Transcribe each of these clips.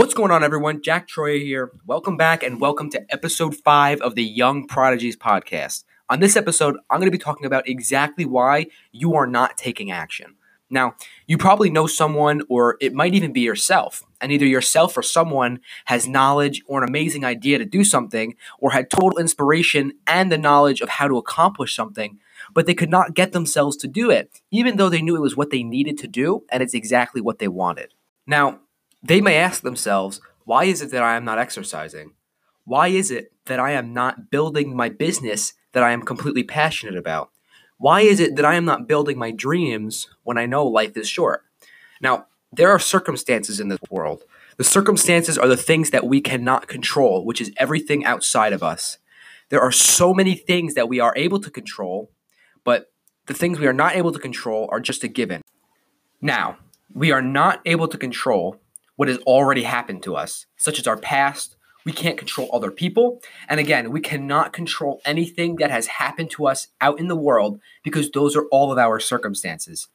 What's going on, everyone? Jack Troyer here. Welcome back and welcome to episode five of the Young Prodigies podcast. On this episode, I'm going to be talking about exactly why you are not taking action. Now, you probably know someone, or it might even be yourself, and either yourself or someone has knowledge or an amazing idea to do something, or had total inspiration and the knowledge of how to accomplish something, but they could not get themselves to do it, even though they knew it was what they needed to do and it's exactly what they wanted. Now, they may ask themselves, why is it that I am not exercising? Why is it that I am not building my business that I am completely passionate about? Why is it that I am not building my dreams when I know life is short? Now, there are circumstances in this world. The circumstances are the things that we cannot control, which is everything outside of us. There are so many things that we are able to control, but the things we are not able to control are just a given. Now, we are not able to control what has already happened to us, such as our past. We can't control other people. And again, we cannot control anything that has happened to us out in the world because those are all of our circumstances.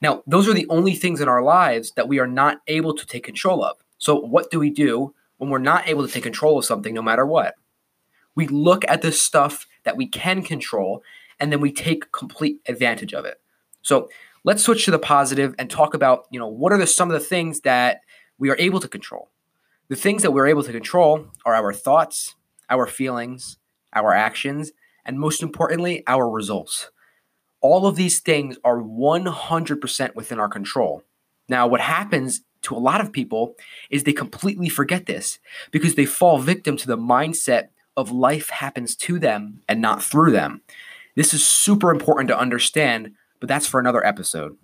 Now, those are the only things in our lives that we are not able to take control of. So, what do we do when we're not able to take control of something no matter what? We look at the stuff that we can control and then we take complete advantage of it. So, let's switch to the positive and talk about, you know, what are the some of the things that we are able to control. The things that we're able to control are our thoughts, our feelings, our actions, and most importantly, our results. All of these things are 100% within our control. Now, what happens to a lot of people is they completely forget this because they fall victim to the mindset of life happens to them and not through them. This is super important to understand, but that's for another episode.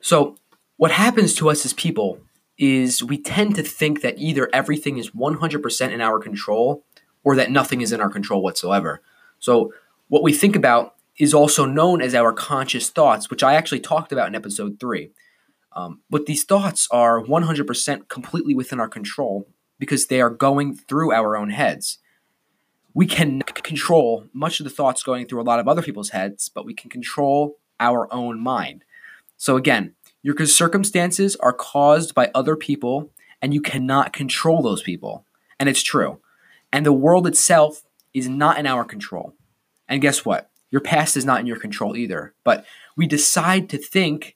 So, what happens to us as people is we tend to think that either everything is 100% in our control or that nothing is in our control whatsoever. So, what we think about is also known as our conscious thoughts, which I actually talked about in episode three. Um, but these thoughts are 100% completely within our control because they are going through our own heads. We can control much of the thoughts going through a lot of other people's heads, but we can control our own mind. So, again, your circumstances are caused by other people, and you cannot control those people. And it's true. And the world itself is not in our control. And guess what? Your past is not in your control either. But we decide to think,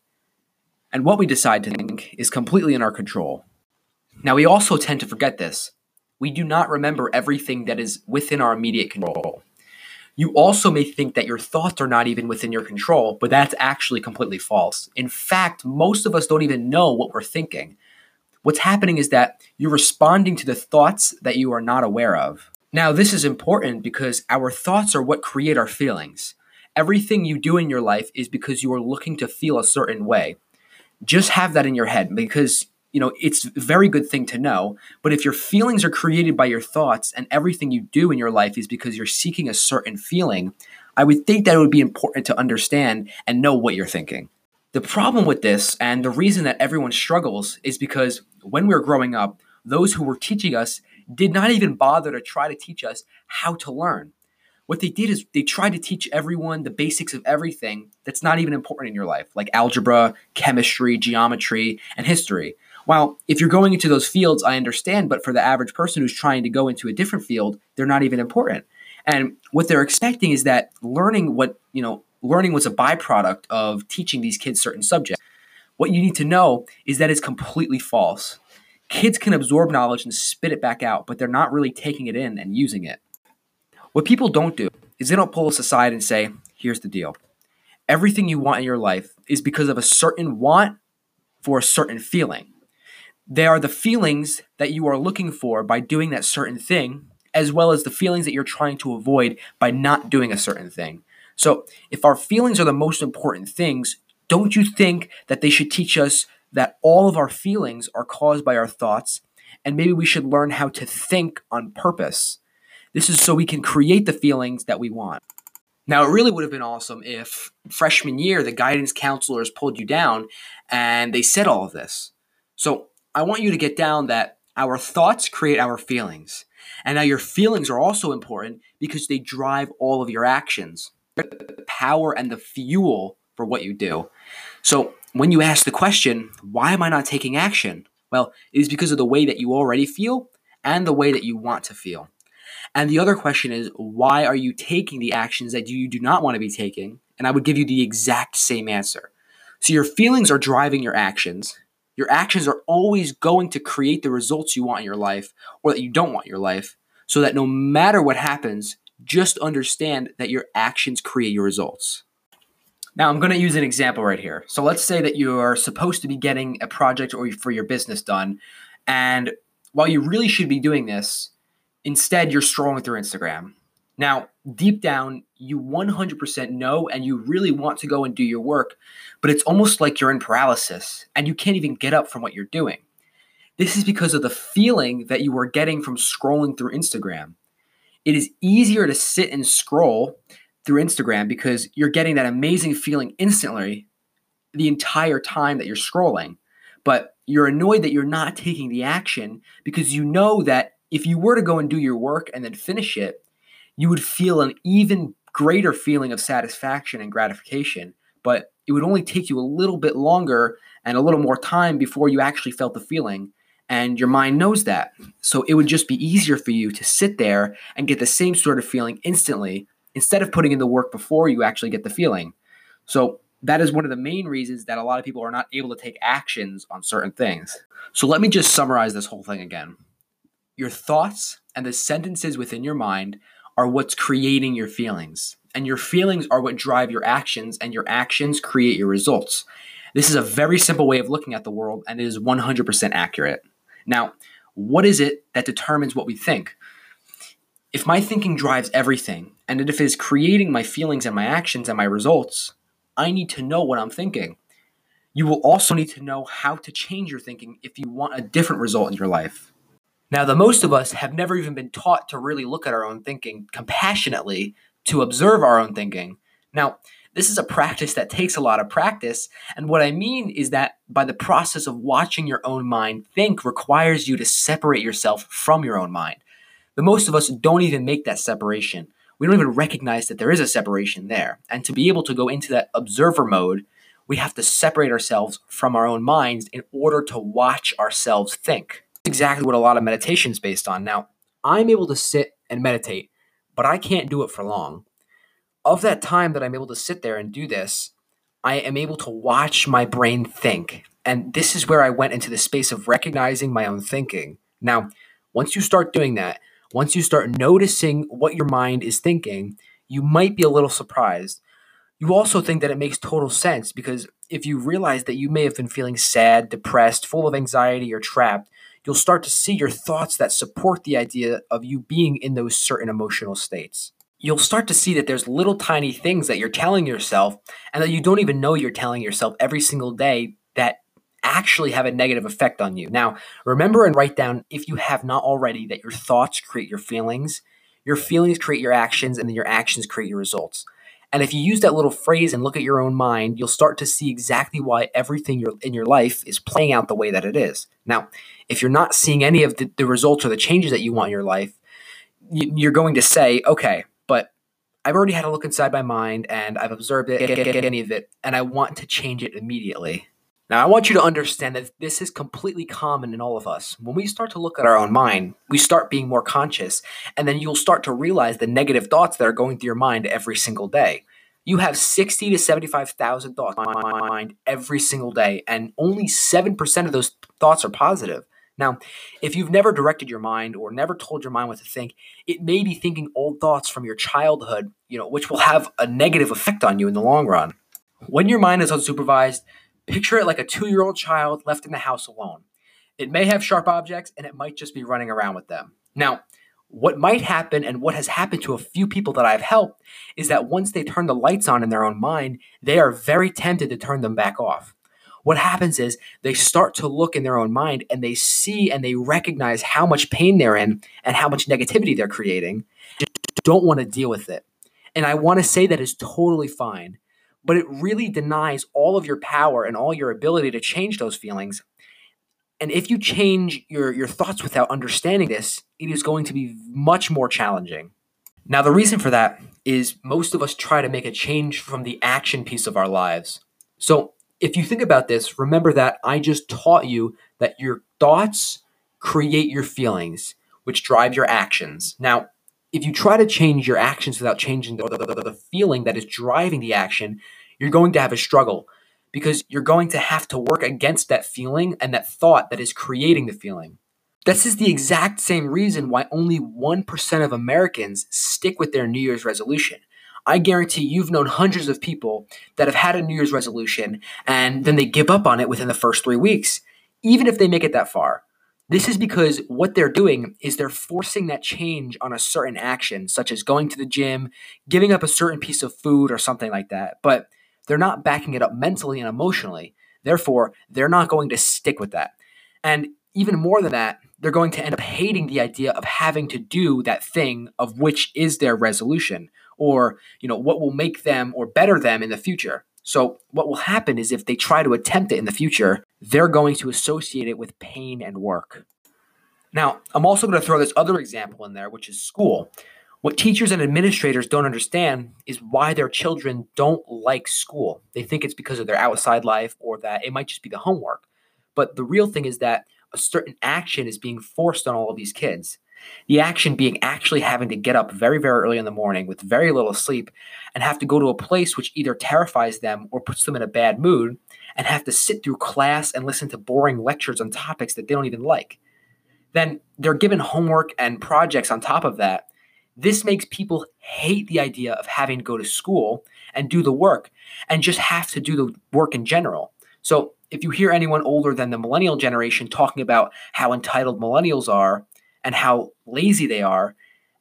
and what we decide to think is completely in our control. Now, we also tend to forget this. We do not remember everything that is within our immediate control. You also may think that your thoughts are not even within your control, but that's actually completely false. In fact, most of us don't even know what we're thinking. What's happening is that you're responding to the thoughts that you are not aware of. Now, this is important because our thoughts are what create our feelings. Everything you do in your life is because you are looking to feel a certain way. Just have that in your head because you know, it's a very good thing to know. But if your feelings are created by your thoughts and everything you do in your life is because you're seeking a certain feeling, I would think that it would be important to understand and know what you're thinking. The problem with this and the reason that everyone struggles is because when we were growing up, those who were teaching us did not even bother to try to teach us how to learn. What they did is they tried to teach everyone the basics of everything that's not even important in your life, like algebra, chemistry, geometry, and history. While if you're going into those fields, I understand, but for the average person who's trying to go into a different field, they're not even important. And what they're expecting is that learning what, you know, learning was a byproduct of teaching these kids certain subjects. What you need to know is that it's completely false. Kids can absorb knowledge and spit it back out, but they're not really taking it in and using it. What people don't do is they don't pull us aside and say, here's the deal. Everything you want in your life is because of a certain want for a certain feeling. They are the feelings that you are looking for by doing that certain thing, as well as the feelings that you're trying to avoid by not doing a certain thing. So, if our feelings are the most important things, don't you think that they should teach us that all of our feelings are caused by our thoughts, and maybe we should learn how to think on purpose? This is so we can create the feelings that we want. Now, it really would have been awesome if freshman year the guidance counselors pulled you down and they said all of this. So, I want you to get down that our thoughts create our feelings. And now your feelings are also important because they drive all of your actions, the power and the fuel for what you do. So when you ask the question, why am I not taking action? Well, it is because of the way that you already feel and the way that you want to feel. And the other question is, why are you taking the actions that you do not want to be taking? And I would give you the exact same answer. So your feelings are driving your actions. Your actions are always going to create the results you want in your life or that you don't want in your life. So that no matter what happens, just understand that your actions create your results. Now, I'm going to use an example right here. So let's say that you are supposed to be getting a project or for your business done, and while you really should be doing this, instead you're scrolling through Instagram. Now, deep down, you 100% know and you really want to go and do your work, but it's almost like you're in paralysis and you can't even get up from what you're doing. This is because of the feeling that you are getting from scrolling through Instagram. It is easier to sit and scroll through Instagram because you're getting that amazing feeling instantly the entire time that you're scrolling. But you're annoyed that you're not taking the action because you know that if you were to go and do your work and then finish it, you would feel an even greater feeling of satisfaction and gratification. But it would only take you a little bit longer and a little more time before you actually felt the feeling. And your mind knows that. So it would just be easier for you to sit there and get the same sort of feeling instantly instead of putting in the work before you actually get the feeling. So that is one of the main reasons that a lot of people are not able to take actions on certain things. So let me just summarize this whole thing again. Your thoughts and the sentences within your mind are what's creating your feelings. And your feelings are what drive your actions, and your actions create your results. This is a very simple way of looking at the world, and it is 100% accurate. Now, what is it that determines what we think? If my thinking drives everything, and if it is creating my feelings and my actions and my results, I need to know what I'm thinking. You will also need to know how to change your thinking if you want a different result in your life. Now, the most of us have never even been taught to really look at our own thinking compassionately, to observe our own thinking. Now, this is a practice that takes a lot of practice. And what I mean is that by the process of watching your own mind think requires you to separate yourself from your own mind. The most of us don't even make that separation. We don't even recognize that there is a separation there. And to be able to go into that observer mode, we have to separate ourselves from our own minds in order to watch ourselves think. Exactly what a lot of meditation is based on. Now, I'm able to sit and meditate, but I can't do it for long. Of that time that I'm able to sit there and do this, I am able to watch my brain think. And this is where I went into the space of recognizing my own thinking. Now, once you start doing that, once you start noticing what your mind is thinking, you might be a little surprised. You also think that it makes total sense because if you realize that you may have been feeling sad, depressed, full of anxiety, or trapped, you'll start to see your thoughts that support the idea of you being in those certain emotional states. You'll start to see that there's little tiny things that you're telling yourself and that you don't even know you're telling yourself every single day that actually have a negative effect on you. Now, remember and write down, if you have not already, that your thoughts create your feelings, your feelings create your actions, and then your actions create your results. And if you use that little phrase and look at your own mind, you'll start to see exactly why everything in your life is playing out the way that it is. Now, if you're not seeing any of the, the results or the changes that you want in your life, you're going to say, okay, but I've already had a look inside my mind and I've observed it, get, get, get any of it, and I want to change it immediately. Now, I want you to understand that this is completely common in all of us. When we start to look at our own mind, we start being more conscious, and then you'll start to realize the negative thoughts that are going through your mind every single day. You have 60 to 75,000 thoughts in your mind every single day, and only 7% of those thoughts are positive. Now, if you've never directed your mind or never told your mind what to think, it may be thinking old thoughts from your childhood, you know, which will have a negative effect on you in the long run. When your mind is unsupervised, Picture it like a two year old child left in the house alone. It may have sharp objects and it might just be running around with them. Now, what might happen and what has happened to a few people that I've helped is that once they turn the lights on in their own mind, they are very tempted to turn them back off. What happens is they start to look in their own mind and they see and they recognize how much pain they're in and how much negativity they're creating, just don't want to deal with it. And I want to say that is totally fine but it really denies all of your power and all your ability to change those feelings. And if you change your, your thoughts without understanding this, it is going to be much more challenging. Now, the reason for that is most of us try to make a change from the action piece of our lives. So, if you think about this, remember that I just taught you that your thoughts create your feelings, which drive your actions. Now, if you try to change your actions without changing the, the, the, the feeling that is driving the action, you're going to have a struggle because you're going to have to work against that feeling and that thought that is creating the feeling. This is the hmm. exact same reason why only 1% of Americans stick with their New Year's resolution. I guarantee you've known hundreds of people that have had a New Year's resolution and then they give up on it within the first three weeks, even if they make it that far. This is because what they're doing is they're forcing that change on a certain action, such as going to the gym, giving up a certain piece of food, or something like that. But they're not backing it up mentally and emotionally. Therefore, they're not going to stick with that. And even more than that, they're going to end up hating the idea of having to do that thing of which is their resolution or you know what will make them or better them in the future. So what will happen is if they try to attempt it in the future, they're going to associate it with pain and work. Now, I'm also going to throw this other example in there, which is school. What teachers and administrators don't understand is why their children don't like school. They think it's because of their outside life or that it might just be the homework. But the real thing is that a certain action is being forced on all of these kids. The action being actually having to get up very, very early in the morning with very little sleep and have to go to a place which either terrifies them or puts them in a bad mood and have to sit through class and listen to boring lectures on topics that they don't even like. Then they're given homework and projects on top of that. This makes people hate the idea of having to go to school and do the work and just have to do the work in general. So, if you hear anyone older than the millennial generation talking about how entitled millennials are, and how lazy they are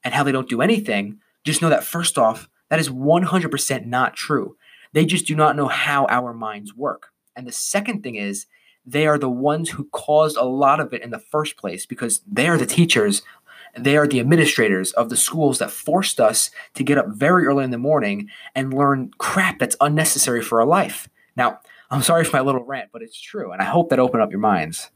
and how they don't do anything, just know that first off, that is 100% not true. They just do not know how our minds work. And the second thing is, they are the ones who caused a lot of it in the first place because they are the teachers, they are the administrators of the schools that forced us to get up very early in the morning and learn crap that's unnecessary for our life. Now, I'm sorry for my little rant, but it's true, and I hope that opened up your minds.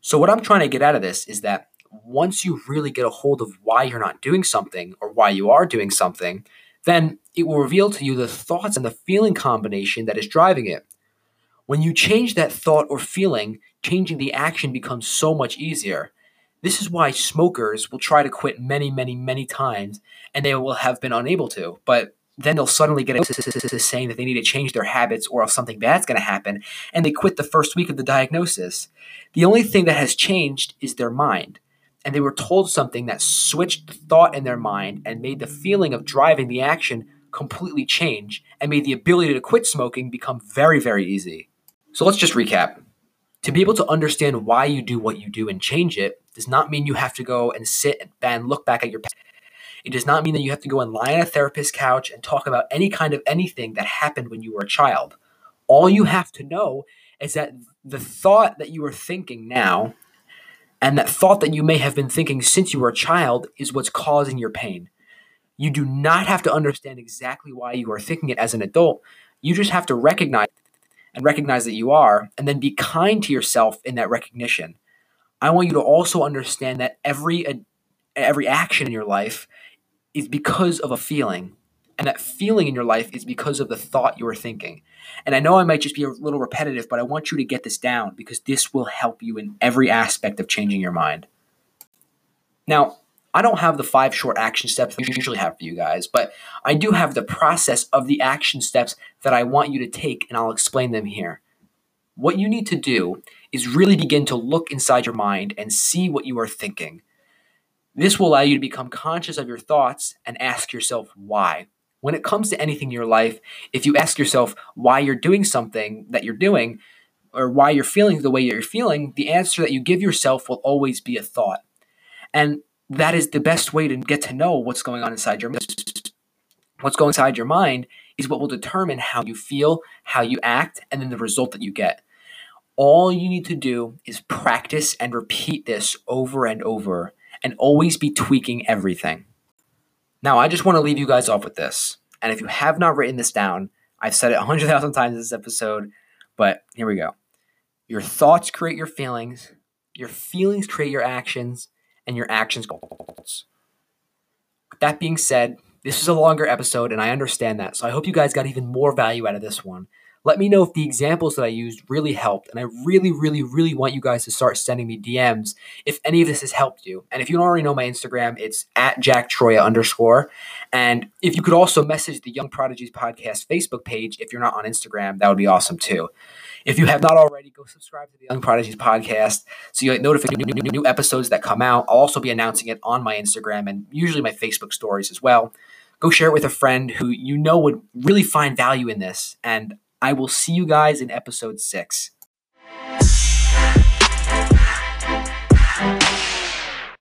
So, what I'm trying to get out of this is that once you really get a hold of why you're not doing something or why you are doing something, then it will reveal to you the thoughts and the feeling combination that is driving it. When you change that thought or feeling, changing the action becomes so much easier. This is why smokers will try to quit many, many, many times and they will have been unable to. But then they'll suddenly get into saying that they need to change their habits or else something bad's going to happen, and they quit the first week of the diagnosis. The only thing that has changed is their mind and they were told something that switched the thought in their mind and made the feeling of driving the action completely change and made the ability to quit smoking become very, very easy. So let's just recap. To be able to understand why you do what you do and change it does not mean you have to go and sit and look back at your past. It does not mean that you have to go and lie on a therapist's couch and talk about any kind of anything that happened when you were a child. All you have to know is that the thought that you are thinking now and that thought that you may have been thinking since you were a child is what's causing your pain. You do not have to understand exactly why you are thinking it as an adult. You just have to recognize and recognize that you are, and then be kind to yourself in that recognition. I want you to also understand that every uh, every action in your life is because of a feeling, and that feeling in your life is because of the thought you are thinking. And I know I might just be a little repetitive, but I want you to get this down because this will help you in every aspect of changing your mind. Now, I don't have the five short action steps that I usually have for you guys, but I do have the process of the action steps that I want you to take, and I'll explain them here. What you need to do is really begin to look inside your mind and see what you are thinking. This will allow you to become conscious of your thoughts and ask yourself why when it comes to anything in your life, if you ask yourself why you're doing something that you're doing or why you're feeling the way you're feeling, the answer that you give yourself will always be a thought. And that is the best way to get to know what's going on inside your mind. What's going inside your mind is what will determine how you feel, how you act, and then the result that you get. All you need to do is practice and repeat this over and over and always be tweaking everything. Now, I just want to leave you guys off with this. And if you have not written this down, I've said it 100,000 times this episode, but here we go. Your thoughts create your feelings, your feelings create your actions, and your actions goals. With that being said, this is a longer episode, and I understand that. So I hope you guys got even more value out of this one. Let me know if the examples that I used really helped. And I really, really, really want you guys to start sending me DMs if any of this has helped you. And if you don't already know my Instagram, it's at Jack Troyer underscore. And if you could also message the Young Prodigies Podcast Facebook page if you're not on Instagram, that would be awesome too. If you have not already, go subscribe to the Young Prodigies podcast so you get notified new, new, new episodes that come out. I'll also be announcing it on my Instagram and usually my Facebook stories as well. Go share it with a friend who you know would really find value in this. And I will see you guys in episode six.